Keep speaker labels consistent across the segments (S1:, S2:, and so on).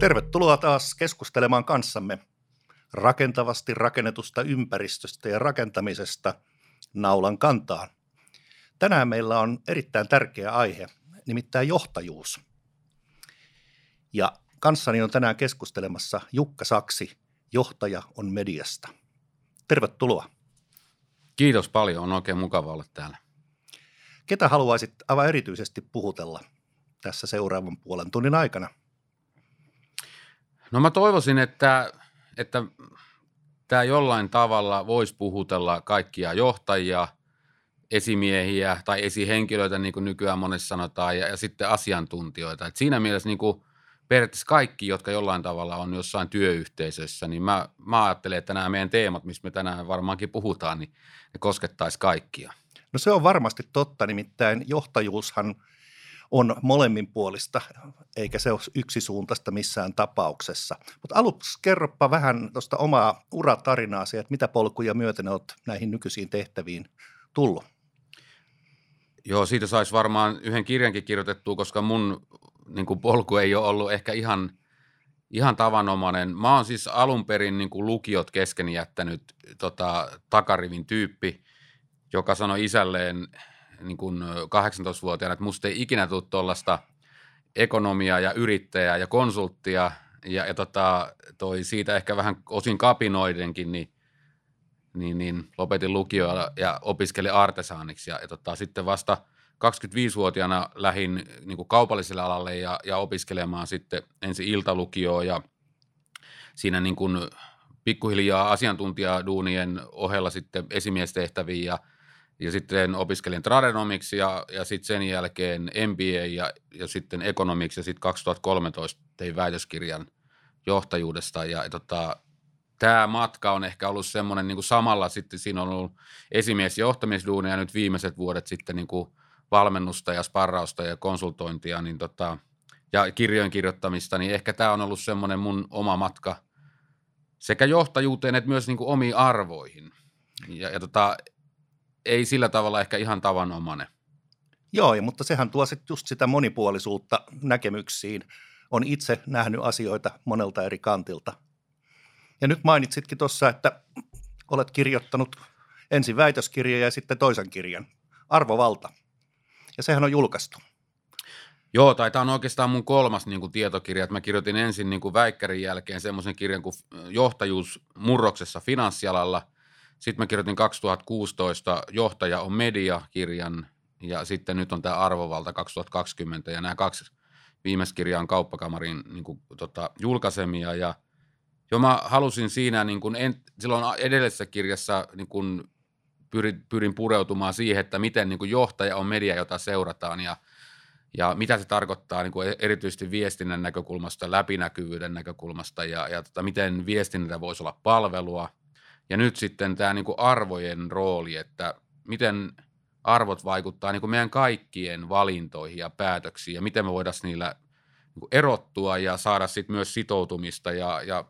S1: Tervetuloa taas keskustelemaan kanssamme rakentavasti rakennetusta ympäristöstä ja rakentamisesta naulan kantaan. Tänään meillä on erittäin tärkeä aihe, nimittäin johtajuus. Ja kanssani on tänään keskustelemassa Jukka Saksi, johtaja on mediasta. Tervetuloa.
S2: Kiitos paljon, on oikein mukava olla täällä.
S1: Ketä haluaisit aivan erityisesti puhutella tässä seuraavan puolen tunnin aikana?
S2: No mä toivoisin, että, että tämä jollain tavalla voisi puhutella kaikkia johtajia, esimiehiä tai esihenkilöitä, niin kuin nykyään monessa sanotaan, ja, ja sitten asiantuntijoita. Et siinä mielessä niin kuin periaatteessa kaikki, jotka jollain tavalla on jossain työyhteisössä, niin mä, mä ajattelen, että nämä meidän teemat, mistä me tänään varmaankin puhutaan, niin ne koskettaisi kaikkia.
S1: No se on varmasti totta, nimittäin johtajuushan on molemminpuolista, eikä se ole yksisuuntaista missään tapauksessa. Mutta aluksi kerropa vähän tuosta omaa uratarinaa, että mitä polkuja myöten olet näihin nykyisiin tehtäviin tullut.
S2: Joo, siitä saisi varmaan yhden kirjankin kirjoitettua, koska mun niin kuin polku ei ole ollut ehkä ihan, ihan tavanomainen. Mä oon siis alun perin niin kuin lukiot kesken jättänyt tota, takarivin tyyppi, joka sanoi isälleen niin kuin 18-vuotiaana, että musta ei ikinä tule tuollaista ekonomiaa ja yrittäjää ja konsulttia. Ja, ja tota, toi siitä ehkä vähän osin kapinoidenkin, niin, niin, niin lopetin lukioa ja opiskelin artesaaniksi. Ja, ja tota, sitten vasta 25-vuotiaana lähdin niin kuin kaupalliselle alalle ja, ja opiskelemaan sitten ensin iltalukioon ja siinä niin kuin pikkuhiljaa asiantuntijaduunien ohella sitten esimiestehtäviin ja – ja sitten opiskelin tradenomiksi ja, ja sitten sen jälkeen MBA ja, ja sitten ekonomiksi ja sitten 2013 tein väitöskirjan johtajuudesta ja tota, tämä matka on ehkä ollut semmoinen niin samalla sitten siinä on ollut esimies- ja johtamisduunia nyt viimeiset vuodet sitten niin kuin valmennusta ja sparrausta ja konsultointia niin tota, ja kirjojen kirjoittamista, niin ehkä tämä on ollut semmoinen mun oma matka sekä johtajuuteen että myös niin kuin omiin arvoihin. Ja, ja tota, ei sillä tavalla ehkä ihan tavanomainen.
S1: Joo, mutta sehän tuo sitten just sitä monipuolisuutta näkemyksiin. On itse nähnyt asioita monelta eri kantilta. Ja nyt mainitsitkin tuossa, että olet kirjoittanut ensin väitöskirjan ja sitten toisen kirjan. Arvovalta. Ja sehän on julkaistu.
S2: Joo, tai tämä on oikeastaan mun kolmas niin kuin, tietokirja. Mä kirjoitin ensin niin kuin väikkärin jälkeen semmoisen kirjan kuin Johtajuus murroksessa finanssialalla – sitten mä kirjoitin 2016 Johtaja on media-kirjan ja sitten nyt on tämä Arvovalta 2020 ja nämä kaksi viimeistä kirjaa on kauppakamarin niin kuin, tota, julkaisemia ja jo mä halusin siinä niin kuin en, silloin edellisessä kirjassa niin kuin pyrin, pyrin pureutumaan siihen, että miten niin kuin johtaja on media, jota seurataan ja, ja mitä se tarkoittaa niin kuin e-, erityisesti viestinnän näkökulmasta, läpinäkyvyyden näkökulmasta ja, ja tota, miten viestinnällä voisi olla palvelua – ja nyt sitten tämä niin arvojen rooli, että miten arvot vaikuttaa niin meidän kaikkien valintoihin ja päätöksiin ja miten me voidaan niillä niin erottua ja saada sitten myös sitoutumista ja, ja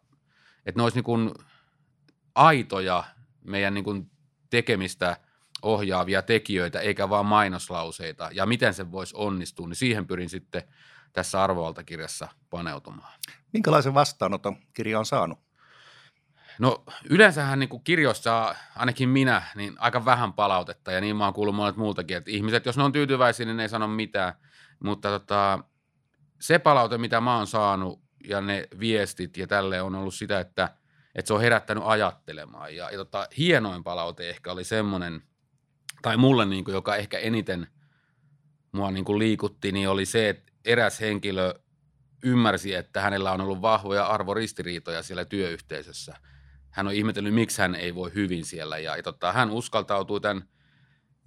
S2: että ne olisi niin aitoja meidän niin tekemistä ohjaavia tekijöitä eikä vaan mainoslauseita ja miten se voisi onnistua, niin siihen pyrin sitten tässä arvovaltakirjassa paneutumaan.
S1: Minkälaisen vastaanoton kirja on saanut?
S2: No yleensähän niin kuin kirjoissa, ainakin minä, niin aika vähän palautetta ja niin mä oon kuullut monet muultakin, että ihmiset, jos ne on tyytyväisiä, niin ne ei sano mitään, mutta tota, se palaute, mitä mä oon saanut ja ne viestit ja tälle on ollut sitä, että, että se on herättänyt ajattelemaan. Ja, ja tota, hienoin palaute ehkä oli semmoinen, tai mulle niin kuin, joka ehkä eniten mua niin kuin liikutti, niin oli se, että eräs henkilö ymmärsi, että hänellä on ollut vahvoja arvoristiriitoja siellä työyhteisössä – hän on ihmetellyt, miksi hän ei voi hyvin siellä. Ja, ja tota, hän uskaltautui tämän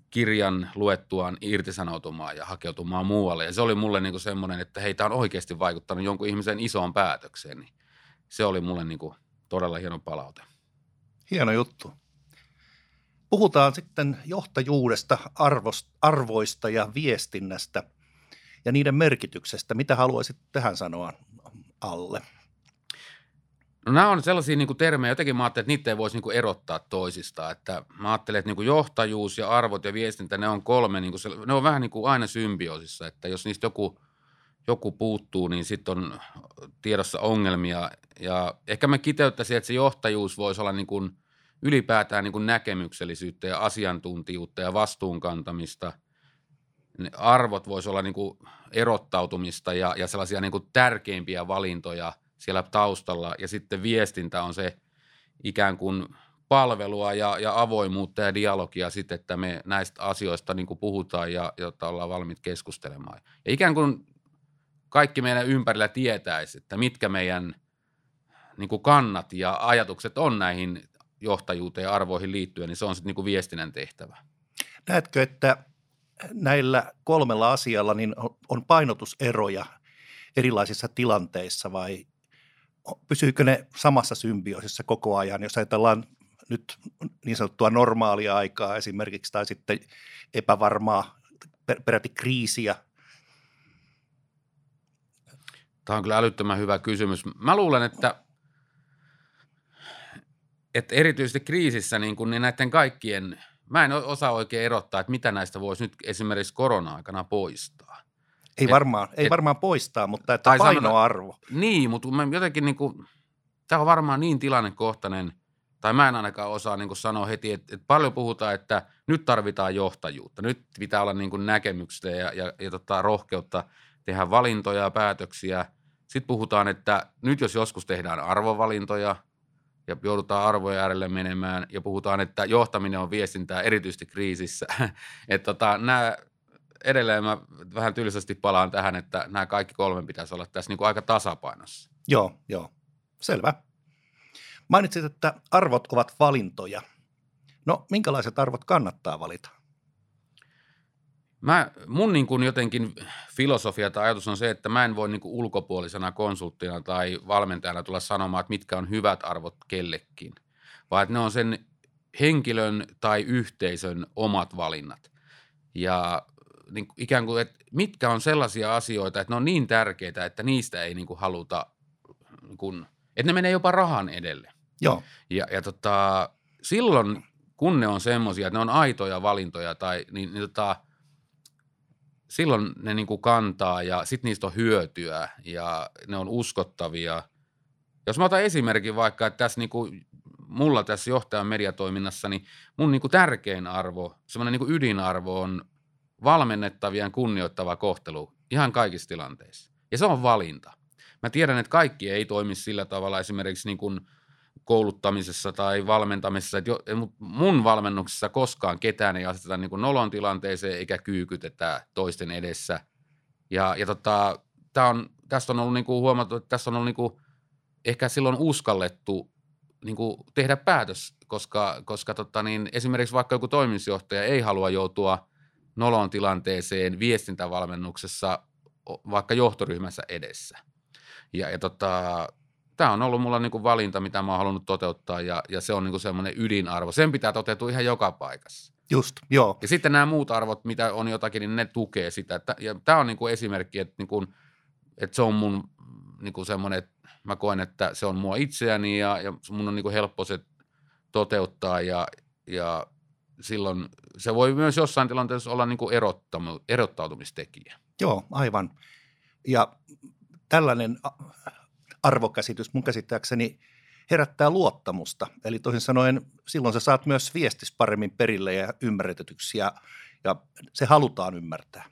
S2: kirjan luettuaan irtisanoutumaan ja hakeutumaan muualle. Ja se oli mulle niinku semmoinen, että hei, tämä on oikeasti vaikuttanut jonkun ihmisen isoon päätökseen. Niin se oli mulle niinku todella hieno palaute.
S1: Hieno juttu. Puhutaan sitten johtajuudesta, arvost, arvoista ja viestinnästä ja niiden merkityksestä. Mitä haluaisit tähän sanoa alle?
S2: No nämä on sellaisia niin kuin termejä, jotenkin mä ajattelen, että niitä ei voisi niin kuin erottaa toisistaan. Että mä ajattelen, että niin kuin johtajuus ja arvot ja viestintä, ne on kolme, niin kuin ne on vähän niin kuin aina symbioosissa, että jos niistä joku joku puuttuu, niin sitten on tiedossa ongelmia. Ja ehkä mä kiteyttäisin, että se johtajuus voisi olla niin kuin ylipäätään niin kuin näkemyksellisyyttä ja asiantuntijuutta ja vastuunkantamista. Ne arvot voisi olla niin kuin erottautumista ja, ja sellaisia niin kuin tärkeimpiä valintoja siellä taustalla. Ja sitten viestintä on se ikään kuin palvelua ja, ja avoimuutta ja dialogia sitten, että me näistä asioista niin kuin puhutaan ja jotta ollaan valmiit keskustelemaan. Ja ikään kuin kaikki meidän ympärillä tietäisi, että mitkä meidän niin kuin kannat ja ajatukset on näihin johtajuuteen ja arvoihin liittyen, niin se on sitten niin viestinnän tehtävä.
S1: Näetkö, että näillä kolmella asialla niin on painotuseroja erilaisissa tilanteissa vai pysyykö ne samassa symbioosissa koko ajan, jos ajatellaan nyt niin sanottua normaalia aikaa esimerkiksi tai sitten epävarmaa peräti kriisiä?
S2: Tämä on kyllä älyttömän hyvä kysymys. Mä luulen, että, että erityisesti kriisissä niin, kun, niin näiden kaikkien, mä en osaa oikein erottaa, että mitä näistä voisi nyt esimerkiksi korona-aikana poistaa.
S1: Ei, et, varmaan, ei et, varmaan poistaa, mutta että painoarvo.
S2: Sanota, niin, mutta mä jotenkin niin kuin, tämä on varmaan niin tilannekohtainen – tai mä en ainakaan osaa niin sanoa heti, että, että paljon puhutaan, että nyt tarvitaan johtajuutta, nyt pitää olla niin näkemyksiä ja, ja, ja tota, rohkeutta tehdä valintoja ja päätöksiä. Sitten puhutaan, että nyt jos joskus tehdään arvovalintoja ja joudutaan arvojen äärelle menemään ja puhutaan, että johtaminen on viestintää erityisesti kriisissä. että tota, nämä edelleen mä vähän tylsästi palaan tähän, että nämä kaikki kolme pitäisi olla tässä niin kuin aika tasapainossa.
S1: Joo, joo. Selvä. Mainitsit, että arvot ovat valintoja. No, minkälaiset arvot kannattaa valita?
S2: Mä, mun niin kuin jotenkin filosofia tai ajatus on se, että mä en voi niin kuin ulkopuolisena konsulttina tai valmentajana tulla sanomaan, että mitkä on hyvät arvot kellekin, vaan että ne on sen henkilön tai yhteisön omat valinnat. Ja niin kuin ikään kuin, että mitkä on sellaisia asioita, että ne on niin tärkeitä, että niistä ei niin kuin haluta, niin kuin, että ne menee jopa rahan edelle.
S1: Joo.
S2: Ja, ja tota, silloin, kun ne on semmoisia, että ne on aitoja valintoja, tai, niin, niin tota, silloin ne niin kuin kantaa ja sitten niistä on hyötyä ja ne on uskottavia. Jos mä otan esimerkin vaikka, että tässä niin kuin, mulla tässä johtajan mediatoiminnassa, niin mun niin kuin tärkein arvo, semmoinen niin kuin ydinarvo on valmennettavien kunnioittava kohtelu ihan kaikissa tilanteissa. Ja se on valinta. Mä tiedän, että kaikki ei toimi sillä tavalla esimerkiksi niin kuin – kouluttamisessa tai valmentamisessa, että jo, mun valmennuksessa koskaan ketään ei aseteta niin nolon tilanteeseen eikä kyykytetä toisten edessä. Ja, ja tota, tää on, tästä on ollut niin kuin huomattu, että tässä on ollut niin kuin ehkä silloin uskallettu niin kuin tehdä päätös, koska, koska tota niin, esimerkiksi vaikka joku toimitusjohtaja ei halua joutua nolon tilanteeseen viestintävalmennuksessa vaikka johtoryhmässä edessä. Ja, ja tota, tämä on ollut mulla niinku valinta, mitä mä oon halunnut toteuttaa ja, ja se on niinku semmoinen ydinarvo. Sen pitää toteutua ihan joka paikassa.
S1: Just, joo.
S2: Ja sitten nämä muut arvot, mitä on jotakin, niin ne tukee sitä. Ja tämä on niinku esimerkki, että, niinku, että se on mun niinku semmoinen, että mä koen, että se on mua itseäni ja, ja mun on niinku helppo se toteuttaa ja, ja silloin se voi myös jossain tilanteessa olla niinku erottautumistekijä.
S1: Joo, aivan. Ja tällainen arvokäsitys mun käsittääkseni herättää luottamusta. Eli toisin sanoen silloin sä saat myös viestis paremmin perille ja ymmärretetyksi ja, ja se halutaan ymmärtää.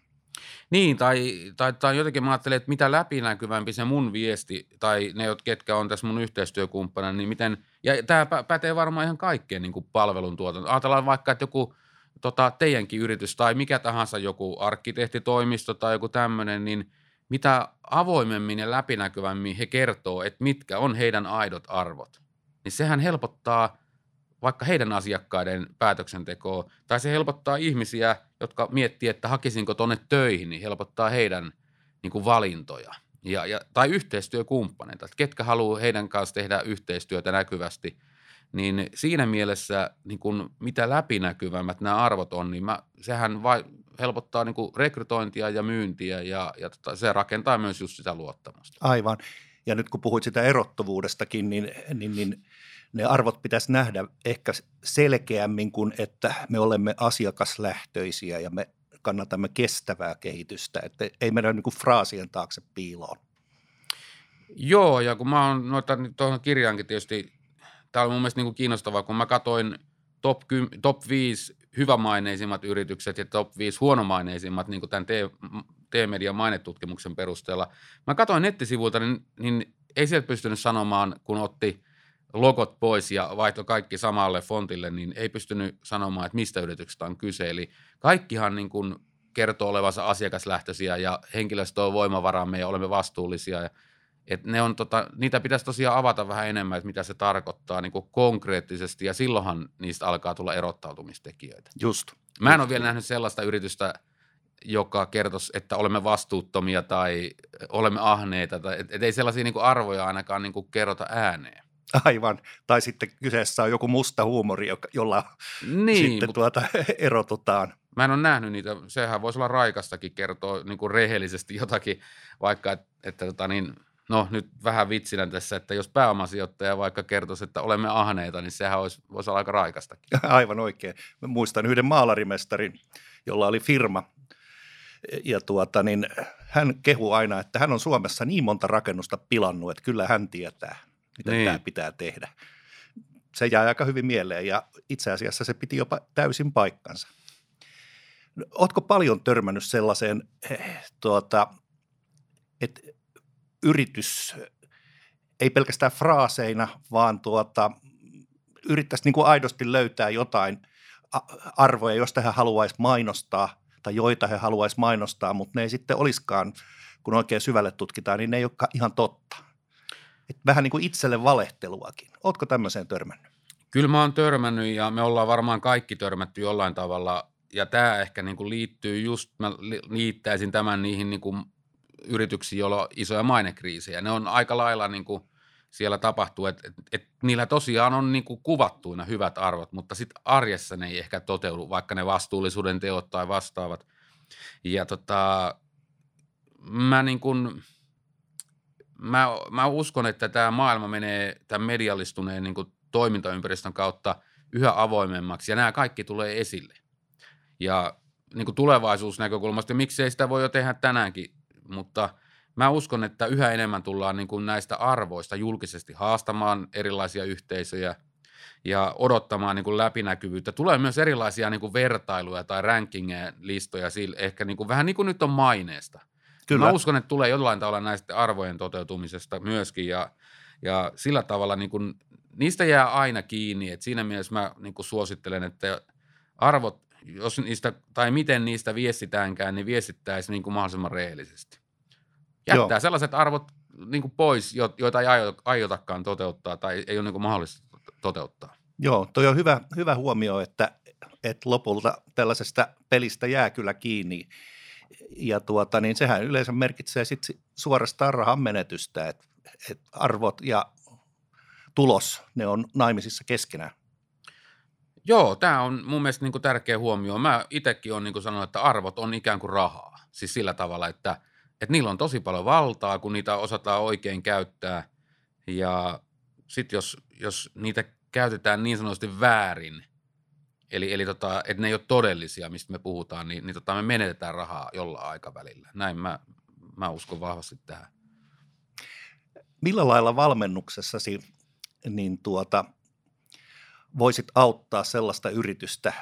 S2: Niin, tai, tai, tai jotenkin mä ajattelen, että mitä läpinäkyvämpi se mun viesti, tai ne, ketkä on tässä mun yhteistyökumppana, niin miten, ja tämä pätee varmaan ihan kaikkeen niin kuin palveluntuotanto. Ajatellaan vaikka, että joku tota, teidänkin yritys tai mikä tahansa joku arkkitehtitoimisto tai joku tämmöinen, niin mitä avoimemmin ja läpinäkyvämmin he kertoo, että mitkä on heidän aidot arvot, niin sehän helpottaa vaikka heidän asiakkaiden päätöksentekoa, tai se helpottaa ihmisiä, jotka miettii, että hakisinko tuonne töihin, niin helpottaa heidän niin kuin valintoja. Ja, ja, tai yhteistyökumppaneita, että ketkä haluaa heidän kanssa tehdä yhteistyötä näkyvästi, niin siinä mielessä niin kun mitä läpinäkyvämmät nämä arvot on, niin mä, sehän vai, helpottaa niin kuin rekrytointia ja myyntiä ja, ja tota, se rakentaa myös just sitä luottamusta.
S1: Aivan. Ja nyt kun puhuit sitä erottuvuudestakin, niin, niin, niin ne arvot pitäisi nähdä ehkä selkeämmin kuin, että me olemme asiakaslähtöisiä ja me kannatamme kestävää kehitystä, että ei mennä niin kuin fraasien taakse piiloon.
S2: Joo, ja kun mä oon noita tuohon kirjaankin tietysti, tämä oli mun mielestä niin kuin kiinnostavaa, kun mä katoin top, 10, top 5 hyvämaineisimmat yritykset ja top 5 huonomaineisimmat niin kuin tämän T-median mainetutkimuksen perusteella. Mä katsoin nettisivuilta, niin, niin ei sieltä pystynyt sanomaan, kun otti logot pois ja vaihtoi kaikki samalle fontille, niin ei pystynyt sanomaan, että mistä yrityksestä on kyse. Eli kaikkihan niin kuin kertoo olevansa asiakaslähtöisiä ja henkilöstö on voimavaramme ja olemme vastuullisia. Ja, et ne on, tota, niitä pitäisi tosiaan avata vähän enemmän, että mitä se tarkoittaa niin kuin konkreettisesti ja silloinhan niistä alkaa tulla erottautumistekijöitä.
S1: Just.
S2: Mä en ole vielä nähnyt sellaista yritystä, joka kertoisi, että olemme vastuuttomia tai olemme ahneita. Tai, et, et ei sellaisia niin kuin arvoja ainakaan niin kuin kerrota ääneen.
S1: Aivan. Tai sitten kyseessä on joku musta huumori, jolla niin, sitten tuota, erotutaan.
S2: Mä en ole nähnyt niitä. Sehän voisi olla raikastakin kertoa niin kuin rehellisesti jotakin, vaikka että, että tota niin, no nyt vähän vitsinä tässä, että jos pääomasijoittaja vaikka kertoisi, että olemme ahneita, niin sehän olisi, voisi olla aika raikastakin.
S1: Aivan oikein. Mä muistan yhden maalarimestarin, jolla oli firma, ja tuota, niin hän kehu aina, että hän on Suomessa niin monta rakennusta pilannut, että kyllä hän tietää, mitä niin. tämä pitää tehdä. Se jää aika hyvin mieleen ja itse asiassa se piti jopa täysin paikkansa. Oletko paljon törmännyt sellaiseen, eh, tuota, että yritys ei pelkästään fraaseina, vaan tuota, yrittäisi niin kuin aidosti löytää jotain arvoja, josta hän haluaisi mainostaa tai joita he haluaisi mainostaa, mutta ne ei sitten olisikaan, kun oikein syvälle tutkitaan, niin ne ei olekaan ihan totta. Et vähän niin kuin itselle valehteluakin. Oletko tämmöiseen törmännyt?
S2: Kyllä mä oon törmännyt ja me ollaan varmaan kaikki törmätty jollain tavalla. Ja tämä ehkä niin kuin liittyy just, mä liittäisin tämän niihin niin kuin yrityksiin, joilla on isoja mainekriisejä. Ne on aika lailla niin kuin siellä tapahtuu, että et, et niillä tosiaan on niin kuin kuvattuina hyvät arvot, mutta sitten arjessa ne ei ehkä toteudu, vaikka ne vastuullisuuden teot tai vastaavat. Ja tota, mä niin kuin, mä, mä uskon, että tämä maailma menee tämän mediallistuneen niin toimintaympäristön kautta yhä avoimemmaksi ja nämä kaikki tulee esille. Ja niin kuin tulevaisuusnäkökulmasta, miksei sitä voi jo tehdä tänäänkin, mutta – mä uskon, että yhä enemmän tullaan niin kuin näistä arvoista julkisesti haastamaan erilaisia yhteisöjä ja odottamaan niin kuin läpinäkyvyyttä. Tulee myös erilaisia niin kuin vertailuja tai rankingeja, listoja, ehkä niin kuin, vähän niin kuin nyt on maineesta. Kyllä. Mä uskon, että tulee jollain tavalla näistä arvojen toteutumisesta myöskin ja, ja sillä tavalla niin kuin, niistä jää aina kiinni. Et siinä mielessä mä niin kuin suosittelen, että arvot, jos niistä, tai miten niistä viestitäänkään, niin viestittäisiin niin kuin mahdollisimman rehellisesti jättää Joo. sellaiset arvot niin kuin pois, joita ei aiotakaan toteuttaa tai ei ole niin kuin mahdollista toteuttaa.
S1: Joo, toi on hyvä, hyvä huomio, että, että lopulta tällaisesta pelistä jää kyllä kiinni. Ja tuota, niin sehän yleensä merkitsee sit suorastaan rahan menetystä, että, että arvot ja tulos, ne on naimisissa keskenään.
S2: Joo, tämä on mun mielestä niin kuin tärkeä huomio. Mä itsekin olen niin sanonut, että arvot on ikään kuin rahaa. Siis sillä tavalla, että – että niillä on tosi paljon valtaa, kun niitä osataan oikein käyttää. Ja sitten jos, jos niitä käytetään niin sanotusti väärin, eli, eli tota, että ne ei ole todellisia, mistä me puhutaan, niin, niin tota, me menetetään rahaa jollain aikavälillä. Näin mä, mä uskon vahvasti tähän.
S1: Millä lailla valmennuksessasi niin tuota, voisit auttaa sellaista yritystä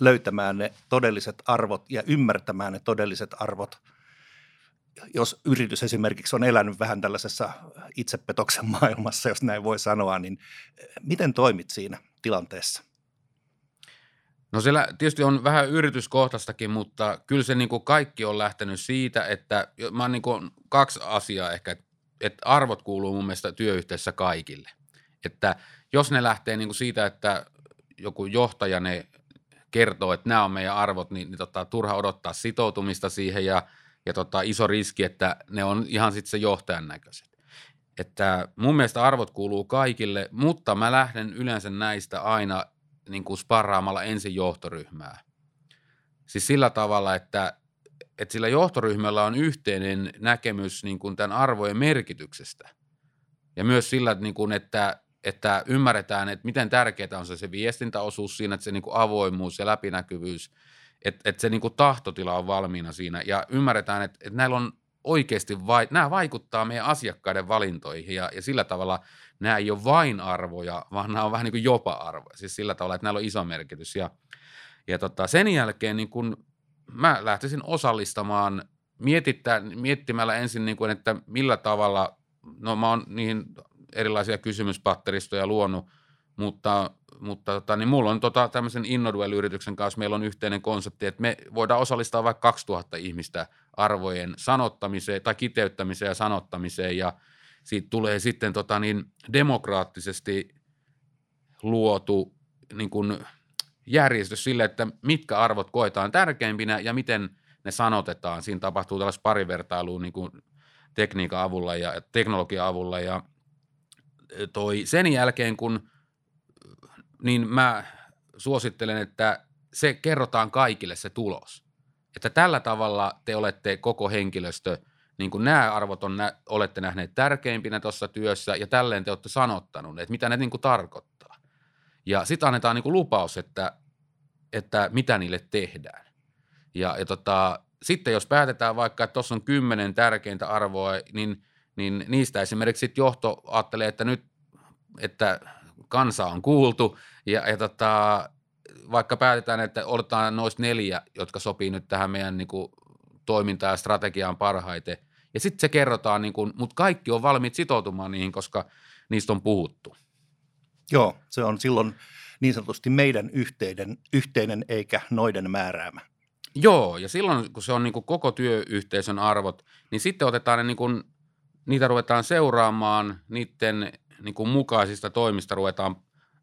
S1: löytämään ne todelliset arvot ja ymmärtämään ne todelliset arvot – jos yritys esimerkiksi on elänyt vähän tällaisessa itsepetoksen maailmassa, jos näin voi sanoa, niin eh, miten toimit siinä tilanteessa?
S2: No siellä tietysti on vähän yrityskohtaistakin, mutta kyllä se niin kuin kaikki on lähtenyt siitä, että mä niin kuin kaksi asiaa ehkä, että arvot kuuluu mun mielestä työyhteisössä kaikille. Että jos ne lähtee niin kuin siitä, että joku johtaja ne kertoo, että nämä on meidän arvot, niin, niin tota, turha odottaa sitoutumista siihen ja – ja tota, iso riski, että ne on ihan sitten se johtajan näköiset. Että mun mielestä arvot kuuluu kaikille, mutta mä lähden yleensä näistä aina niin kuin sparraamalla ensin johtoryhmää. Siis sillä tavalla, että, että sillä johtoryhmällä on yhteinen näkemys niin kuin tämän arvojen merkityksestä. Ja myös sillä, niin kuin, että, että ymmärretään, että miten tärkeää on se, se viestintäosuus siinä, että se niin kuin avoimuus ja läpinäkyvyys – että et se niin kuin tahtotila on valmiina siinä ja ymmärretään, että et näillä on oikeasti, vai, nämä vaikuttaa meidän asiakkaiden valintoihin ja, ja sillä tavalla nämä ei ole vain arvoja, vaan nämä on vähän niin kuin jopa arvoja, siis sillä tavalla, että näillä on iso merkitys. Ja, ja tota, sen jälkeen niin kun mä lähtisin osallistamaan miettimällä ensin, niin kuin, että millä tavalla, no mä oon niihin erilaisia kysymyspatteristoja luonut, mutta, mutta tota, niin mulla on tota, tämmöisen Innoduel-yrityksen kanssa, meillä on yhteinen konsepti, että me voidaan osallistaa vaikka 2000 ihmistä arvojen sanottamiseen tai kiteyttämiseen ja sanottamiseen. Ja siitä tulee sitten tota, niin demokraattisesti luotu niin kuin järjestys sille, että mitkä arvot koetaan tärkeimpinä ja miten ne sanotetaan. Siinä tapahtuu tällaista parivertailua niin kuin tekniikan avulla ja teknologian avulla ja toi sen jälkeen, kun niin mä suosittelen, että se kerrotaan kaikille se tulos. Että tällä tavalla te olette koko henkilöstö, niin kuin nämä arvot on, nä, olette nähneet tärkeimpinä tuossa työssä ja tälleen te olette sanottanut, että mitä ne niin kuin tarkoittaa. Ja sitten annetaan niin kuin lupaus, että, että mitä niille tehdään. Ja, ja tota, sitten jos päätetään vaikka, että tuossa on kymmenen tärkeintä arvoa, niin, niin niistä esimerkiksi sit johto ajattelee, että nyt, että kansa on kuultu ja, ja tota, vaikka päätetään, että otetaan noista neljä, jotka sopii nyt tähän meidän niin kuin, toimintaan ja strategiaan parhaiten. Ja sitten se kerrotaan, niin kuin, mutta kaikki on valmiit sitoutumaan niihin, koska niistä on puhuttu.
S1: Joo, se on silloin niin sanotusti meidän yhteinen, yhteinen eikä noiden määräämä.
S2: Joo, ja silloin kun se on niin kuin koko työyhteisön arvot, niin sitten otetaan ne niin kuin, niitä ruvetaan seuraamaan, niiden niin kuin mukaisista toimista ruvetaan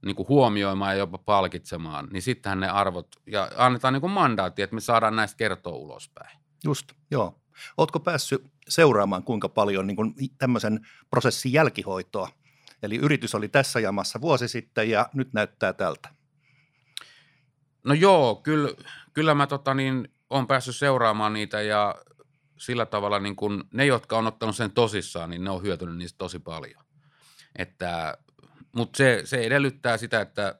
S2: niin kuin huomioimaan ja jopa palkitsemaan, niin sittenhän ne arvot, ja annetaan niin kuin mandaatti, että me saadaan näistä kertoa ulospäin.
S1: Just, joo. Oletko päässyt seuraamaan kuinka paljon niin kuin tämmöisen prosessin jälkihoitoa? Eli yritys oli tässä jamassa vuosi sitten ja nyt näyttää tältä.
S2: No joo, kyllä, kyllä mä tota niin, olen päässyt seuraamaan niitä ja sillä tavalla niin kun ne, jotka on ottanut sen tosissaan, niin ne on hyötynyt niistä tosi paljon. Että, mutta se, se edellyttää sitä, että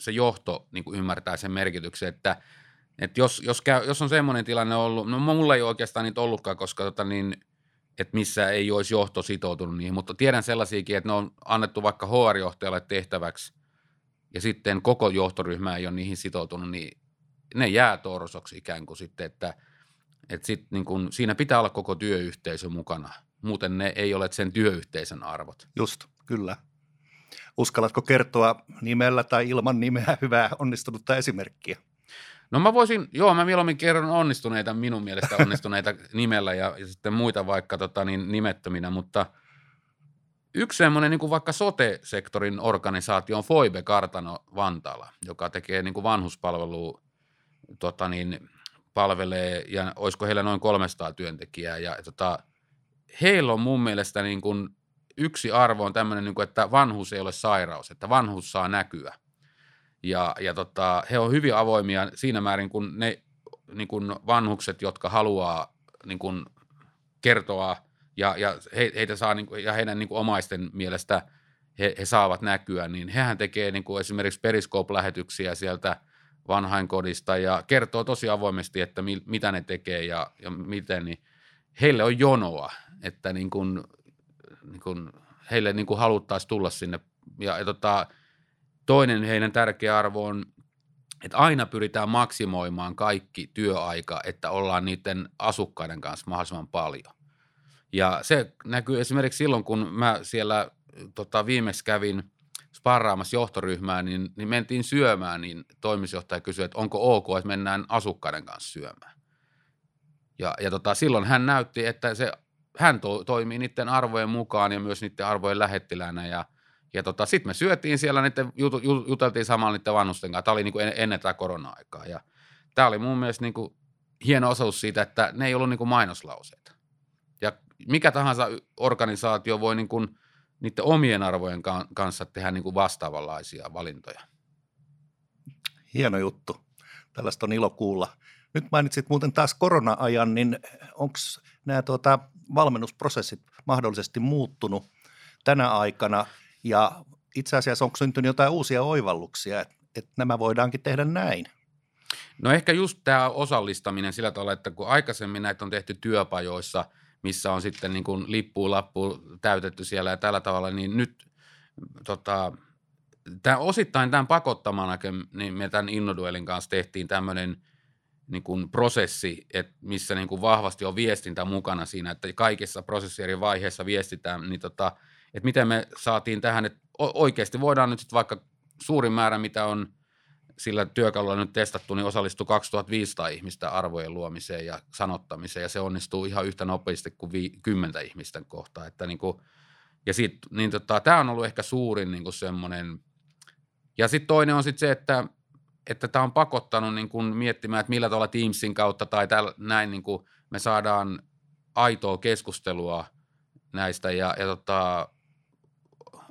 S2: se johto niin ymmärtää sen merkityksen, että, että jos, jos, käy, jos on semmoinen tilanne ollut, no mulla ei oikeastaan niitä ollutkaan, koska tota niin, että missä ei olisi johto sitoutunut niihin, mutta tiedän sellaisiakin, että ne on annettu vaikka HR-johtajalle tehtäväksi ja sitten koko johtoryhmä ei ole niihin sitoutunut, niin ne jää torsoksi ikään kuin sitten, että, että sit niin kuin, siinä pitää olla koko työyhteisö mukana. Muuten ne ei ole sen työyhteisön arvot.
S1: Just, kyllä. Uskallatko kertoa nimellä tai ilman nimeä hyvää onnistunutta esimerkkiä?
S2: No mä voisin, joo mä mieluummin kerron onnistuneita, minun mielestä onnistuneita nimellä ja, ja sitten muita vaikka tota, niin, nimettöminä, mutta yksi semmoinen niin kuin vaikka sote-sektorin organisaatio on Foibe Kartano Vantaalla, joka tekee niin kuin vanhuspalvelua, tota, niin, palvelee ja olisiko heillä noin 300 työntekijää ja tota, heillä on mun mielestä niin kuin yksi arvo on tämmöinen, niin kuin, että vanhuus ei ole sairaus, että vanhuus saa näkyä. Ja, ja tota, he on hyvin avoimia siinä määrin, kun ne niin kuin vanhukset, jotka haluaa niin kuin kertoa ja, ja he, heitä saa, niin kuin, ja heidän niin kuin omaisten mielestä he, he saavat näkyä, niin hehän tekee niin esimerkiksi Periscope-lähetyksiä sieltä vanhainkodista ja kertoo tosi avoimesti, että mi, mitä ne tekee ja, ja miten, niin heille on jonoa, että niin kuin, niin kuin heille niin haluttaisiin tulla sinne. Ja, ja tota, toinen heidän tärkeä arvo on, että aina pyritään maksimoimaan kaikki työaika, että ollaan niiden asukkaiden kanssa mahdollisimman paljon. Ja se näkyy esimerkiksi silloin, kun mä siellä tota, viimeksi kävin sparraamassa johtoryhmää, niin, niin mentiin syömään, niin toimitusjohtaja kysyi, että onko ok, että mennään asukkaiden kanssa syömään. Ja, ja tota, silloin hän näytti, että se, hän to, toimii niiden arvojen mukaan ja myös niiden arvojen lähettilänä ja, ja tota, sitten me syötiin siellä, niiden, jut, jut, juteltiin samalla niiden vanhusten kanssa. Tämä oli niin kuin ennen tätä korona-aikaa ja tämä oli mun mielestä niin kuin hieno osoitus siitä, että ne ei ollut niin kuin mainoslauseita. Ja mikä tahansa organisaatio voi niin kuin niiden omien arvojen kanssa tehdä niin kuin vastaavanlaisia valintoja.
S1: Hieno juttu. Tällaista on ilo kuulla. Nyt mainitsit muuten taas korona-ajan, niin onko nämä tuota, valmennusprosessit mahdollisesti muuttunut tänä aikana ja itse asiassa onko syntynyt jotain uusia oivalluksia, että, nämä voidaankin tehdä näin?
S2: No ehkä just tämä osallistaminen sillä tavalla, että kun aikaisemmin näitä on tehty työpajoissa, missä on sitten niin kuin lippu, lappu täytetty siellä ja tällä tavalla, niin nyt tota, tämä, osittain tämän pakottamana, niin me tämän Innoduelin kanssa tehtiin tämmöinen niin kuin prosessi, että missä niin kuin vahvasti on viestintä mukana siinä, että kaikissa prosessi vaiheissa viestitään, niin tota, että miten me saatiin tähän, että oikeasti voidaan nyt sitten vaikka suurin määrä, mitä on sillä työkalulla nyt testattu, niin osallistui 2500 ihmistä arvojen luomiseen ja sanottamiseen, ja se onnistuu ihan yhtä nopeasti kuin vi- 10 ihmisten kohtaa. Että niin kuin, ja niin tota, tämä on ollut ehkä suurin niin semmoinen, ja sitten toinen on sitten se, että että tämä on pakottanut niin kuin miettimään, että millä tavalla Teamsin kautta tai täl, näin niin kuin me saadaan aitoa keskustelua näistä ja, ja tota,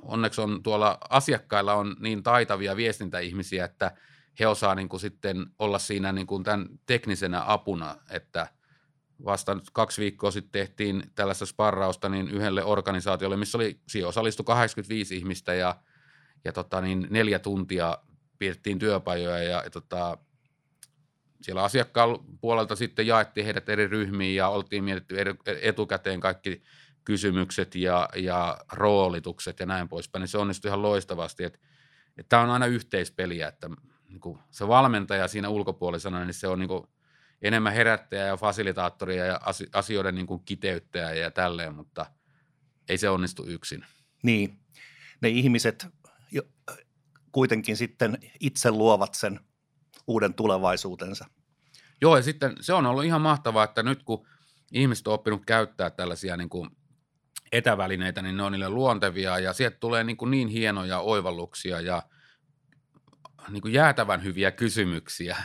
S2: onneksi on tuolla asiakkailla on niin taitavia viestintäihmisiä, että he osaa niin kuin sitten olla siinä niin kuin tämän teknisenä apuna, että vasta kaksi viikkoa sitten tehtiin tällaista sparrausta niin yhdelle organisaatiolle, missä oli, siihen osallistui 85 ihmistä ja, ja tota, niin neljä tuntia pidettiin työpajoja ja, ja tota, siellä asiakkaan puolelta sitten jaettiin heidät eri ryhmiin ja oltiin mietitty etukäteen kaikki kysymykset ja, ja roolitukset ja näin poispäin, niin se onnistui ihan loistavasti, että, että tämä on aina yhteispeliä, että niin kuin se valmentaja siinä ulkopuolisena, niin se on niin kuin enemmän herättäjä ja fasilitaattoria ja asioiden niin kuin kiteyttäjä ja tälleen, mutta ei se onnistu yksin.
S1: Niin, ne ihmiset kuitenkin sitten itse luovat sen uuden tulevaisuutensa.
S2: Joo, ja sitten se on ollut ihan mahtavaa, että nyt kun ihmiset on oppinut käyttää tällaisia niin kuin etävälineitä, niin ne on niille luontevia ja sieltä tulee niin, kuin niin hienoja oivalluksia ja niin kuin jäätävän hyviä kysymyksiä,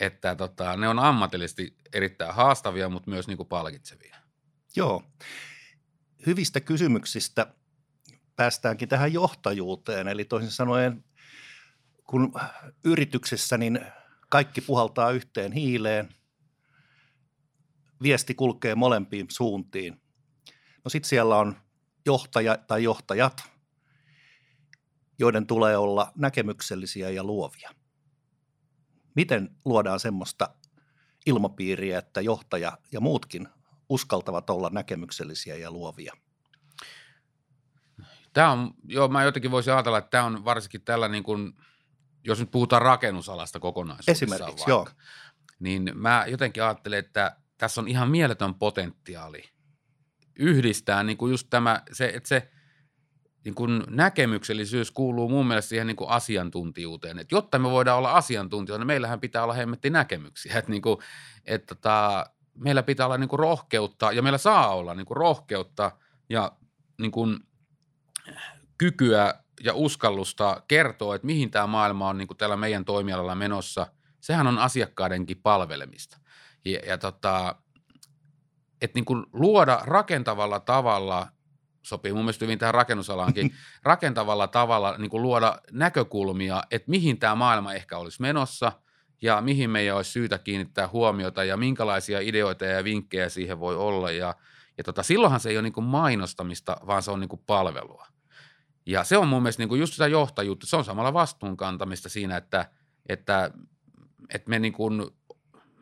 S2: että tota, ne on ammatillisesti erittäin haastavia, mutta myös niin kuin palkitsevia.
S1: Joo. Hyvistä kysymyksistä päästäänkin tähän johtajuuteen, eli toisin sanoen kun yrityksessä niin kaikki puhaltaa yhteen hiileen, viesti kulkee molempiin suuntiin. No sitten siellä on johtaja tai johtajat, joiden tulee olla näkemyksellisiä ja luovia. Miten luodaan semmoista ilmapiiriä, että johtaja ja muutkin uskaltavat olla näkemyksellisiä ja luovia?
S2: Tämä on, joo, mä jotenkin voisin ajatella, että tämä on varsinkin tällä niin kuin – jos nyt puhutaan rakennusalasta kokonaisuudessaan
S1: Esimerkiksi, vaikka, joo.
S2: niin mä jotenkin ajattelen, että tässä on ihan mieletön potentiaali yhdistää niin kuin just tämä, se, että se niin kuin näkemyksellisyys kuuluu mun mielestä siihen niin kuin asiantuntijuuteen. Että jotta me voidaan olla asiantuntijoita, niin meillähän pitää olla hemmetti näkemyksiä. Että, niin kuin, että tota, meillä pitää olla niin kuin rohkeutta, ja meillä saa olla niin kuin rohkeutta ja niin kuin kykyä ja uskallusta kertoa, että mihin tämä maailma on niin kuin täällä meidän toimialalla menossa, sehän on asiakkaidenkin palvelemista. Ja, ja tota, että niin kuin luoda rakentavalla tavalla, sopii mun mielestä hyvin tähän rakennusalaankin, rakentavalla tavalla niin kuin luoda näkökulmia, että mihin tämä maailma ehkä olisi menossa ja mihin meidän olisi syytä kiinnittää huomiota ja minkälaisia ideoita ja vinkkejä siihen voi olla. Ja, ja tota, silloinhan se ei ole niin kuin mainostamista, vaan se on niin kuin palvelua. Ja se on mun mielestä niin kuin just sitä johtajuutta, se on samalla vastuunkantamista siinä, että, että, että me niin kuin,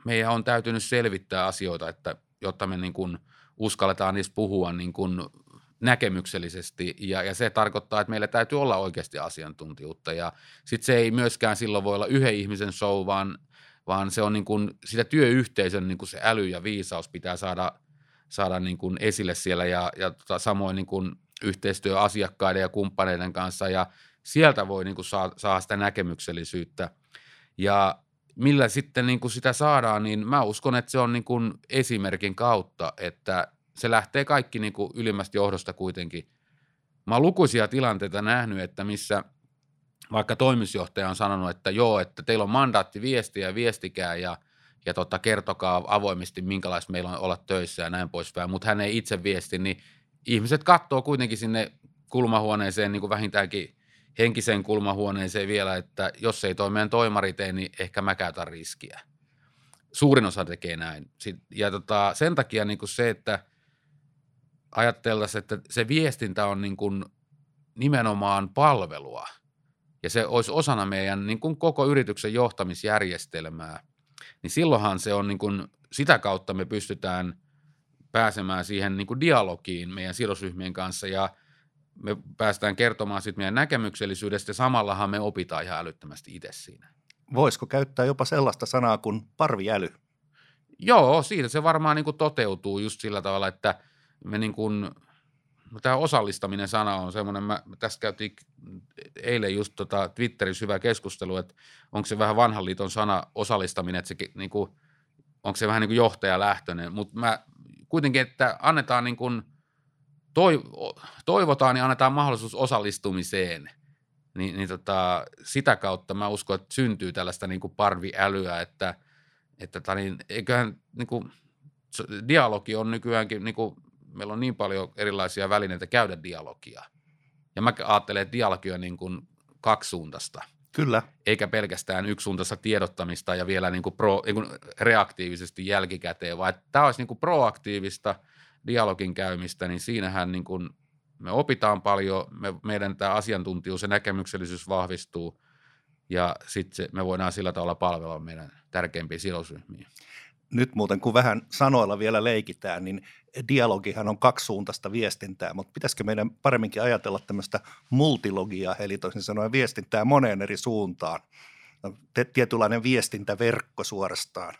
S2: meidän on täytynyt selvittää asioita, että, jotta me niin kuin uskalletaan niistä puhua niin kuin näkemyksellisesti. Ja, ja se tarkoittaa, että meillä täytyy olla oikeasti asiantuntijuutta. Ja sitten se ei myöskään silloin voi olla yhden ihmisen show, vaan, vaan se on niin kuin, sitä työyhteisön niin kuin se äly ja viisaus pitää saada, saada niin kuin esille siellä. Ja, ja tota, samoin niin kuin yhteistyö asiakkaiden ja kumppaneiden kanssa. Ja sieltä voi niin kuin saa, saa sitä näkemyksellisyyttä. Ja millä sitten niin kuin sitä saadaan, niin mä uskon, että se on niin kuin esimerkin kautta, että se lähtee kaikki niin kuin ylimmästä johdosta kuitenkin. Mä oon lukuisia tilanteita nähnyt, että missä vaikka toimitusjohtaja on sanonut, että joo, että teillä on mandaatti viestiä viestikää ja, ja tota, kertokaa avoimesti, minkälaista meillä on olla töissä ja näin poispäin, mutta hän ei itse viesti, niin ihmiset katsoo kuitenkin sinne kulmahuoneeseen niin kuin vähintäänkin henkiseen kulmahuoneeseen vielä, että jos ei toi meidän toimari tee, niin ehkä mä käytän riskiä. Suurin osa tekee näin. Ja tota, sen takia niin kuin se, että ajateltaisiin, että se viestintä on niin kuin nimenomaan palvelua ja se olisi osana meidän niin kuin koko yrityksen johtamisjärjestelmää, niin silloinhan se on niin kuin, sitä kautta me pystytään pääsemään siihen niin kuin dialogiin meidän sidosryhmien kanssa ja me päästään kertomaan sitten meidän näkemyksellisyydestä ja samallahan me opitaan ihan älyttömästi itse siinä.
S1: Voisiko käyttää jopa sellaista sanaa kuin parviäly?
S2: Joo, siitä se varmaan niin kuin toteutuu just sillä tavalla, että me niin kuin, no tämä osallistaminen sana on semmoinen, mä, tästä käytiin eilen just tota Twitterissä hyvä keskustelu, että onko se vähän vanhan liiton sana osallistaminen, että se niin kuin, onko se vähän niin kuin johtajalähtöinen, mutta mä kuitenkin, että annetaan niin kuin, toivotaan ja annetaan mahdollisuus osallistumiseen, niin, niin tota, sitä kautta mä uskon, että syntyy tällaista niin kuin parviälyä, että, että tota, niin, eiköhän niin kuin, dialogi on nykyäänkin, niin kuin, meillä on niin paljon erilaisia välineitä käydä dialogia. Ja mä ajattelen, että dialogi on niin kuin kaksisuuntaista.
S1: Kyllä.
S2: Eikä pelkästään yksisuuntaista tiedottamista ja vielä niin kuin pro, niin kuin reaktiivisesti jälkikäteen, vaan tämä olisi niin kuin proaktiivista dialogin käymistä, niin siinähän niin kuin me opitaan paljon, me, meidän tämä asiantuntijuus ja näkemyksellisyys vahvistuu ja sitten me voidaan sillä tavalla palvella meidän tärkeimpiä sidosryhmiä.
S1: Nyt muuten, kun vähän sanoilla vielä leikitään, niin dialogihan on kaksisuuntaista viestintää, mutta pitäisikö meidän paremminkin ajatella tämmöistä multilogiaa, eli toisin sanoen viestintää moneen eri suuntaan. No, tietynlainen viestintäverkko suorastaan.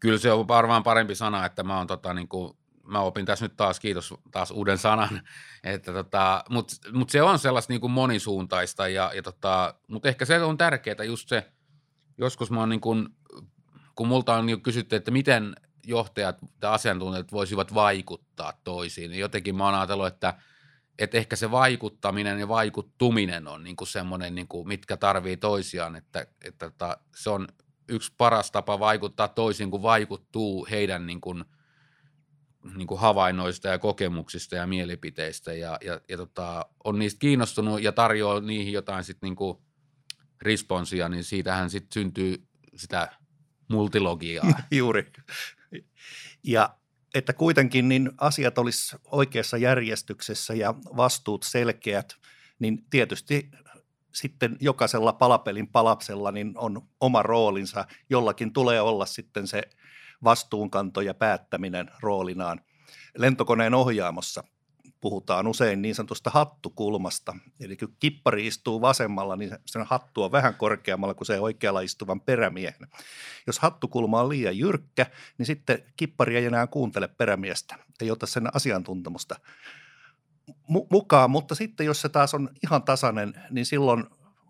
S2: Kyllä se on varmaan parempi sana, että mä oon tota, niin kuin mä opin tässä nyt taas, kiitos taas uuden sanan, että tota, mutta mut se on sellaista niin monisuuntaista, ja, ja tota, mutta ehkä se on tärkeää just se, joskus mä oon niin kuin, kun multa on niin kysytty, että miten johtajat tai asiantuntijat voisivat vaikuttaa toisiin, niin jotenkin mä oon ajatellut, että, että ehkä se vaikuttaminen ja vaikuttuminen on niin kuin semmoinen, niin kuin, mitkä tarvii toisiaan, että, että tota, se on yksi paras tapa vaikuttaa toisiin, kun vaikuttuu heidän niin kuin – niin kuin havainnoista ja kokemuksista ja mielipiteistä ja, ja, ja tota, on niistä kiinnostunut ja tarjoaa niihin jotain sitten niin kuin responsia, niin siitähän sitten syntyy sitä multilogiaa.
S1: Juuri. Ja että kuitenkin niin asiat olisi oikeassa järjestyksessä ja vastuut selkeät, niin tietysti sitten jokaisella palapelin palapsella niin on oma roolinsa. Jollakin tulee olla sitten se – vastuunkanto ja päättäminen roolinaan. Lentokoneen ohjaamossa puhutaan usein niin sanotusta hattukulmasta. Eli kun kippari istuu vasemmalla, niin sen hattu on vähän korkeammalla kuin se oikealla istuvan perämiehen. Jos hattukulma on liian jyrkkä, niin sitten kippari ei enää kuuntele perämiestä, ei ota sen asiantuntemusta mukaan. Mutta sitten jos se taas on ihan tasainen, niin silloin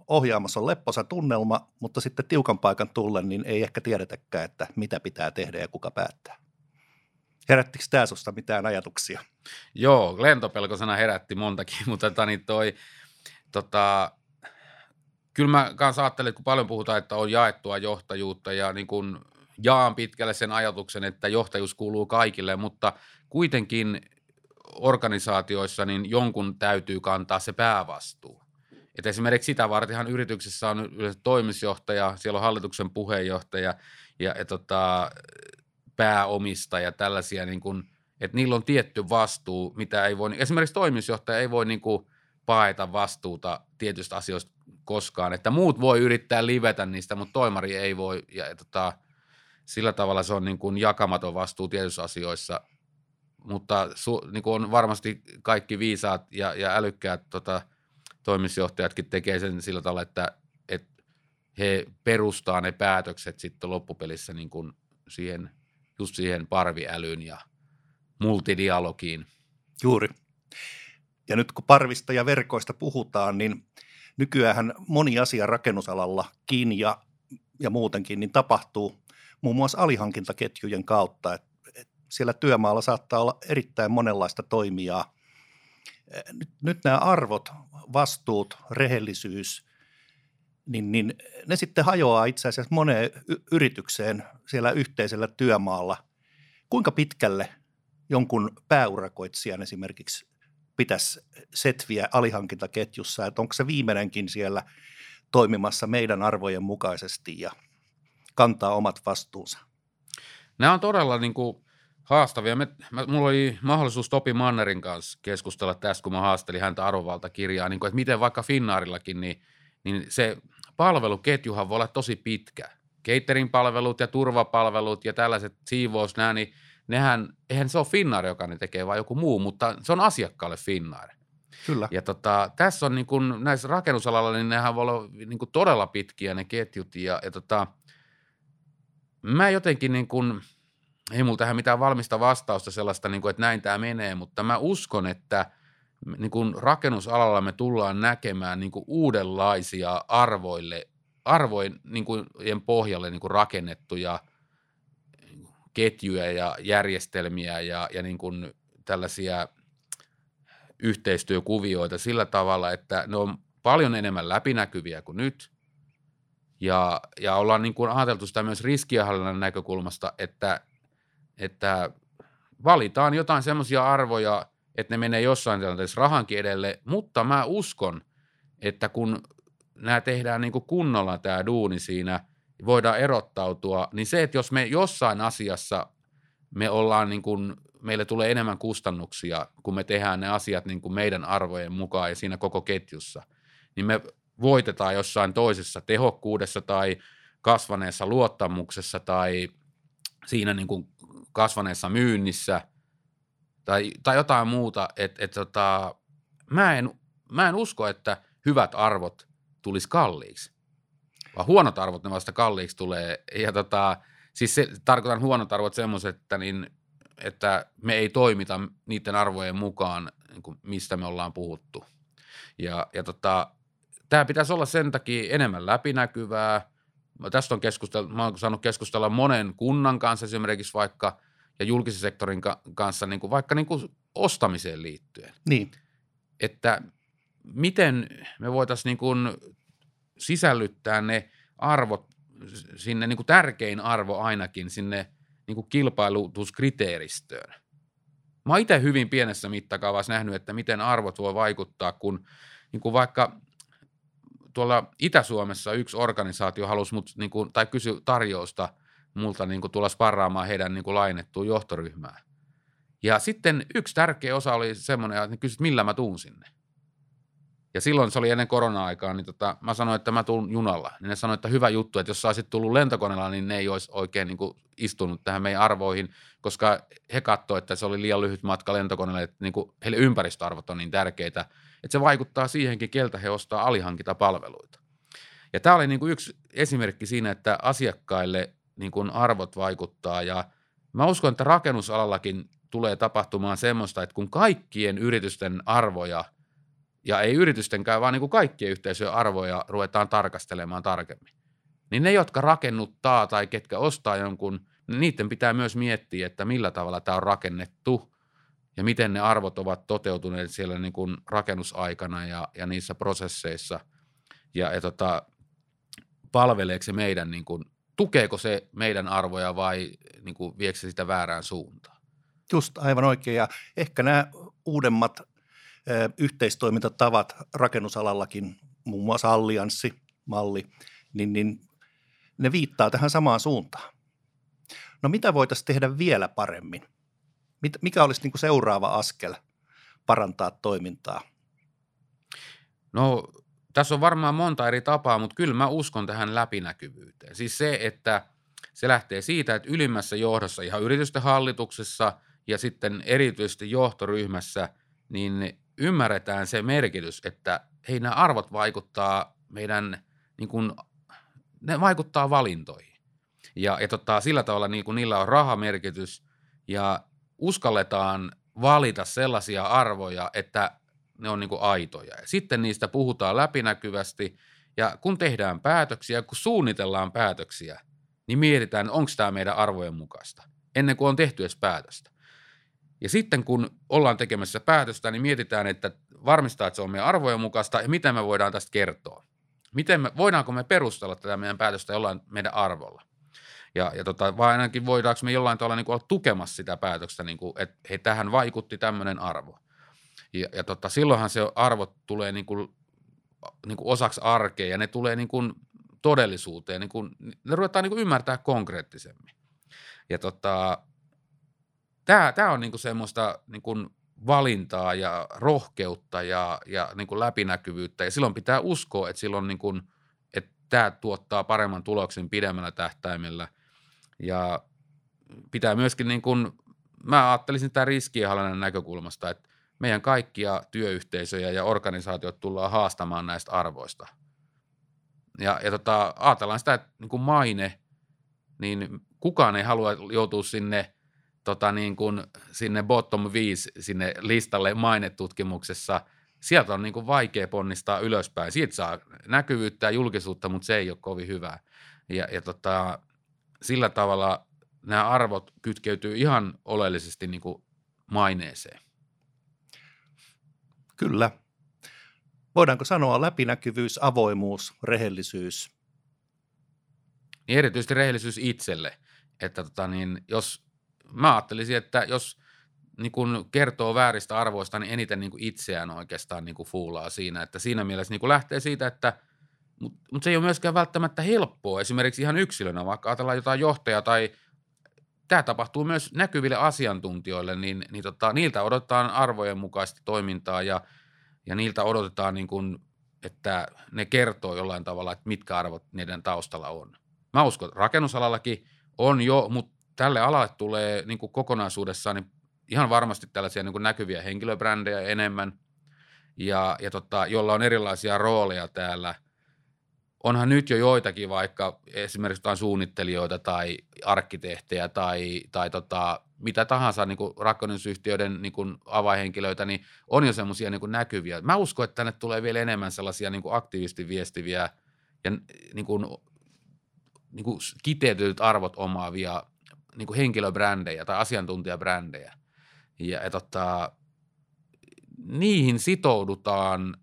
S1: ohjaamassa on lepposa tunnelma, mutta sitten tiukan paikan tullen, niin ei ehkä tiedetäkään, että mitä pitää tehdä ja kuka päättää. Herättikö tämä sinusta mitään ajatuksia?
S2: Joo, lentopelkosena herätti montakin, mutta tota, niin toi, tota, kyllä mä kanssa ajattelen, että kun paljon puhutaan, että on jaettua johtajuutta ja niin kun jaan pitkälle sen ajatuksen, että johtajuus kuuluu kaikille, mutta kuitenkin organisaatioissa niin jonkun täytyy kantaa se päävastuu. Et esimerkiksi sitä vartenhan yrityksessä on yleensä toimitusjohtaja, siellä on hallituksen puheenjohtaja ja, ja tota, pääomistaja, tällaisia, niin kun, että niillä on tietty vastuu, mitä ei voi, esimerkiksi toimitusjohtaja ei voi niin kuin paeta vastuuta tietystä asioista koskaan, että muut voi yrittää livetä niistä, mutta toimari ei voi, ja, ja tota, sillä tavalla se on niin kuin jakamaton vastuu tietyissä asioissa, mutta su, niin kuin on varmasti kaikki viisaat ja, ja älykkäät tota, – toimitusjohtajatkin tekee sen sillä tavalla, että, että he perustaa ne päätökset sitten loppupelissä niin kuin siihen, just siihen parviälyyn ja multidialogiin.
S1: Juuri. Ja nyt kun parvista ja verkoista puhutaan, niin nykyään moni asia rakennusalallakin ja, ja muutenkin niin tapahtuu muun muassa alihankintaketjujen kautta. Et, et siellä työmaalla saattaa olla erittäin monenlaista toimijaa. Nyt, nyt nämä arvot vastuut, rehellisyys, niin, niin ne sitten hajoaa itse asiassa moneen yritykseen siellä yhteisellä työmaalla. Kuinka pitkälle jonkun pääurakoitsijan esimerkiksi pitäisi setviä alihankintaketjussa, että onko se viimeinenkin siellä toimimassa meidän arvojen mukaisesti ja kantaa omat vastuunsa?
S2: Nämä on todella niin kuin haastavia. Me, mä, mulla oli mahdollisuus Topi Mannerin kanssa keskustella tästä, kun mä haastelin häntä arvovaltakirjaa, niin kuin, että miten vaikka Finnaarillakin, niin, niin se palveluketjuhan voi olla tosi pitkä. catering-palvelut ja turvapalvelut ja tällaiset siivous, nämä, niin nehän, eihän se ole Finnair, joka ne tekee, vaan joku muu, mutta se on asiakkaalle Finnair.
S1: Kyllä.
S2: Ja tota, tässä on niin kun, näissä rakennusalalla, niin nehän voi olla niin todella pitkiä ne ketjut ja, ja tota, mä jotenkin niin kun, ei mulla tähän mitään valmista vastausta sellaista, niin kun, että näin tämä menee, mutta mä uskon, että niin kun rakennusalalla me tullaan näkemään niin kun uudenlaisia arvoille, arvojen niin kun, pohjalle niin kun rakennettuja ketjuja ja järjestelmiä ja, ja niin kun tällaisia yhteistyökuvioita sillä tavalla, että ne on paljon enemmän läpinäkyviä kuin nyt. Ja, ja ollaan niin kuin ajateltu sitä myös riskienhallinnan näkökulmasta, että, että valitaan jotain semmoisia arvoja, että ne menee jossain tilanteessa rahankin edelle, mutta mä uskon, että kun nämä tehdään niin kuin kunnolla tämä duuni siinä, voidaan erottautua, niin se, että jos me jossain asiassa me ollaan niin kuin meille tulee enemmän kustannuksia, kun me tehdään ne asiat niin kuin meidän arvojen mukaan ja siinä koko ketjussa, niin me voitetaan jossain toisessa tehokkuudessa tai kasvaneessa luottamuksessa tai siinä niin kuin kasvaneessa myynnissä tai, tai jotain muuta. Et, et tota, mä, en, mä en usko, että hyvät arvot tulisi kalliiksi, vaan huonot arvot ne vasta kalliiksi tulee. Ja tota, siis se, tarkoitan huonot arvot semmoiset, että niin että me ei toimita niiden arvojen mukaan, niin kuin mistä me ollaan puhuttu. Ja, ja tota, tämä pitäisi olla sen takia enemmän läpinäkyvää. Tästä on keskusteltu, mä olen saanut keskustella monen kunnan kanssa esimerkiksi vaikka ja julkisen sektorin ka- kanssa niin kuin vaikka niin kuin ostamiseen liittyen.
S1: Niin.
S2: Että miten me voitaisiin niin kuin sisällyttää ne arvot sinne, niin kuin tärkein arvo ainakin sinne niin kuin kilpailutuskriteeristöön. Mä oon itse hyvin pienessä mittakaavassa nähnyt, että miten arvot voi vaikuttaa, kun niin kuin vaikka tuolla Itä-Suomessa yksi organisaatio halusi mut, niin kuin, tai kysy tarjousta multa niin kuin tulla sparraamaan heidän niin kuin lainettuun johtoryhmään. Ja sitten yksi tärkeä osa oli semmoinen, että kysyt, millä mä tuun sinne. Ja silloin se oli ennen korona-aikaa, niin tota, mä sanoin, että mä tuun junalla. Niin ne sanoivat, että hyvä juttu, että jos sä olisit tullut lentokoneella, niin ne ei olisi oikein niin kuin istunut tähän meidän arvoihin, koska he katsoivat, että se oli liian lyhyt matka lentokoneelle, että niin kuin heille ympäristöarvot on niin tärkeitä, että se vaikuttaa siihenkin, keltä he ostaa alihankita palveluita. Ja tämä oli niin kuin yksi esimerkki siinä, että asiakkaille niin kuin arvot vaikuttaa ja mä uskon, että rakennusalallakin tulee tapahtumaan semmoista, että kun kaikkien yritysten arvoja – ja ei yritystenkään, vaan niin kuin kaikkien yhteisöjen arvoja ruvetaan tarkastelemaan tarkemmin. Niin ne, jotka rakennuttaa tai ketkä ostaa jonkun, niiden pitää myös miettiä, että millä tavalla tämä on rakennettu ja miten ne arvot ovat toteutuneet siellä niin kuin rakennusaikana ja, ja niissä prosesseissa. Ja, ja tota, palveleeko se meidän, niin kuin, tukeeko se meidän arvoja vai niin kuin, viekö se sitä väärään suuntaan?
S1: Just aivan oikein ja ehkä nämä uudemmat yhteistoimintatavat rakennusalallakin, muun muassa allianssimalli, niin, niin ne viittaa tähän samaan suuntaan. No mitä voitaisiin tehdä vielä paremmin? Mikä olisi niin kuin seuraava askel parantaa toimintaa?
S2: No tässä on varmaan monta eri tapaa, mutta kyllä mä uskon tähän läpinäkyvyyteen. Siis se, että se lähtee siitä, että ylimmässä johdossa, ihan yritysten hallituksessa ja sitten erityisesti johtoryhmässä, niin ymmärretään se merkitys, että hei nämä arvot vaikuttaa meidän, niin kuin, ne vaikuttaa valintoihin. Ja, ja tota, sillä tavalla niin kuin niillä on rahamerkitys ja uskalletaan valita sellaisia arvoja, että ne on niin kuin aitoja. Ja sitten niistä puhutaan läpinäkyvästi ja kun tehdään päätöksiä, kun suunnitellaan päätöksiä, niin mietitään, onko tämä meidän arvojen mukaista, ennen kuin on tehty edes päätöstä. Ja sitten kun ollaan tekemässä päätöstä, niin mietitään, että varmistaa, että se on meidän arvojen mukaista ja miten me voidaan tästä kertoa. Miten me, voidaanko me perustella tätä meidän päätöstä jollain meidän arvolla. Ja, ja tota, vai ainakin voidaanko me jollain tavalla niin kuin olla tukemassa sitä päätöstä, niin kuin, että hei, tähän vaikutti tämmöinen arvo. Ja, ja tota, silloinhan se arvot tulee niin kuin, niin kuin osaksi arkea ja ne tulee niin kuin todellisuuteen, niin kuin, ne ruvetaan niin kuin ymmärtää konkreettisemmin. Ja tota, tämä, tämä on niinku semmoista niinku valintaa ja rohkeutta ja, ja niinku läpinäkyvyyttä. Ja silloin pitää uskoa, että silloin niinku, että tämä tuottaa paremman tuloksen pidemmällä tähtäimellä. Ja pitää myöskin, niin kuin, mä ajattelisin tämän riskienhallinnan näkökulmasta, että meidän kaikkia työyhteisöjä ja organisaatiot tullaan haastamaan näistä arvoista. Ja, ja tota, ajatellaan sitä, että niin kuin maine, niin kukaan ei halua joutua sinne, tota niin kuin, sinne bottom 5 sinne listalle mainetutkimuksessa. Sieltä on niin kuin vaikea ponnistaa ylöspäin. Siitä saa näkyvyyttä ja julkisuutta, mutta se ei ole kovin hyvää. Ja, ja tota, sillä tavalla nämä arvot kytkeytyy ihan oleellisesti niin kuin maineeseen.
S1: Kyllä. Voidaanko sanoa läpinäkyvyys, avoimuus, rehellisyys?
S2: Niin erityisesti rehellisyys itselle. Että tota niin, jos mä ajattelisin, että jos niin kun kertoo vääristä arvoista, niin eniten niin itseään oikeastaan niin fuulaa siinä. Että siinä mielessä niin lähtee siitä, että mutta mut se ei ole myöskään välttämättä helppoa esimerkiksi ihan yksilönä, vaikka ajatellaan jotain johtajaa tai tämä tapahtuu myös näkyville asiantuntijoille, niin, niin tota, niiltä odotetaan arvojen mukaista toimintaa ja, ja niiltä odotetaan, niin kuin, että ne kertoo jollain tavalla, että mitkä arvot niiden taustalla on. Mä uskon, että rakennusalallakin on jo, mutta tälle alalle tulee niin kokonaisuudessaan niin ihan varmasti tällaisia niin näkyviä henkilöbrändejä enemmän, ja, ja tota, jolla on erilaisia rooleja täällä – onhan nyt jo joitakin vaikka esimerkiksi jotain suunnittelijoita tai arkkitehtejä tai, tai tota, mitä tahansa niin kuin rakennusyhtiöiden niin kuin avainhenkilöitä, niin on jo semmoisia niin näkyviä. Mä uskon, että tänne tulee vielä enemmän sellaisia niin kuin aktiivisesti viestiviä ja niin kuin, niin kuin kiteytetyt arvot omaavia niin kuin henkilöbrändejä tai asiantuntijabrändejä. Ja, ja tota, niihin sitoudutaan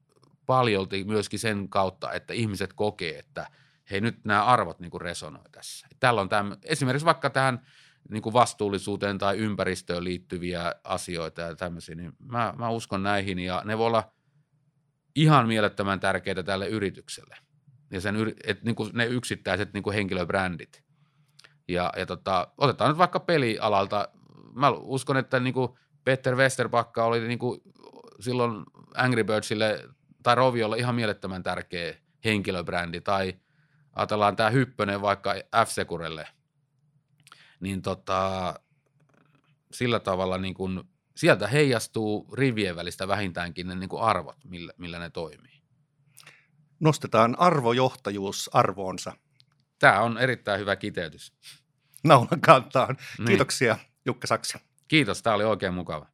S2: paljolti myöskin sen kautta, että ihmiset kokee, että hei nyt nämä arvot niin kuin resonoi tässä. Täällä on tämän, esimerkiksi vaikka tähän niin kuin vastuullisuuteen tai ympäristöön liittyviä asioita ja tämmöisiä, niin mä, mä uskon näihin ja ne voi olla ihan mielettömän tärkeitä tälle yritykselle. Ja sen, että niin kuin ne yksittäiset niin kuin henkilöbrändit. Ja, ja tota, otetaan nyt vaikka pelialalta. Mä uskon, että niin kuin Peter Westerbakka oli niin kuin silloin Angry Birdsille tai Roviolla ihan mielettömän tärkeä henkilöbrändi, tai ajatellaan tämä Hyppönen vaikka F-Securelle, niin tota, sillä tavalla niin kun, sieltä heijastuu rivien välistä vähintäänkin ne niin arvot, millä, millä ne toimii.
S1: Nostetaan arvojohtajuus arvoonsa.
S2: Tämä on erittäin hyvä kiteytys.
S1: Naulan kantaan. Niin. Kiitoksia Jukka Saksa.
S2: Kiitos, tämä oli oikein mukava.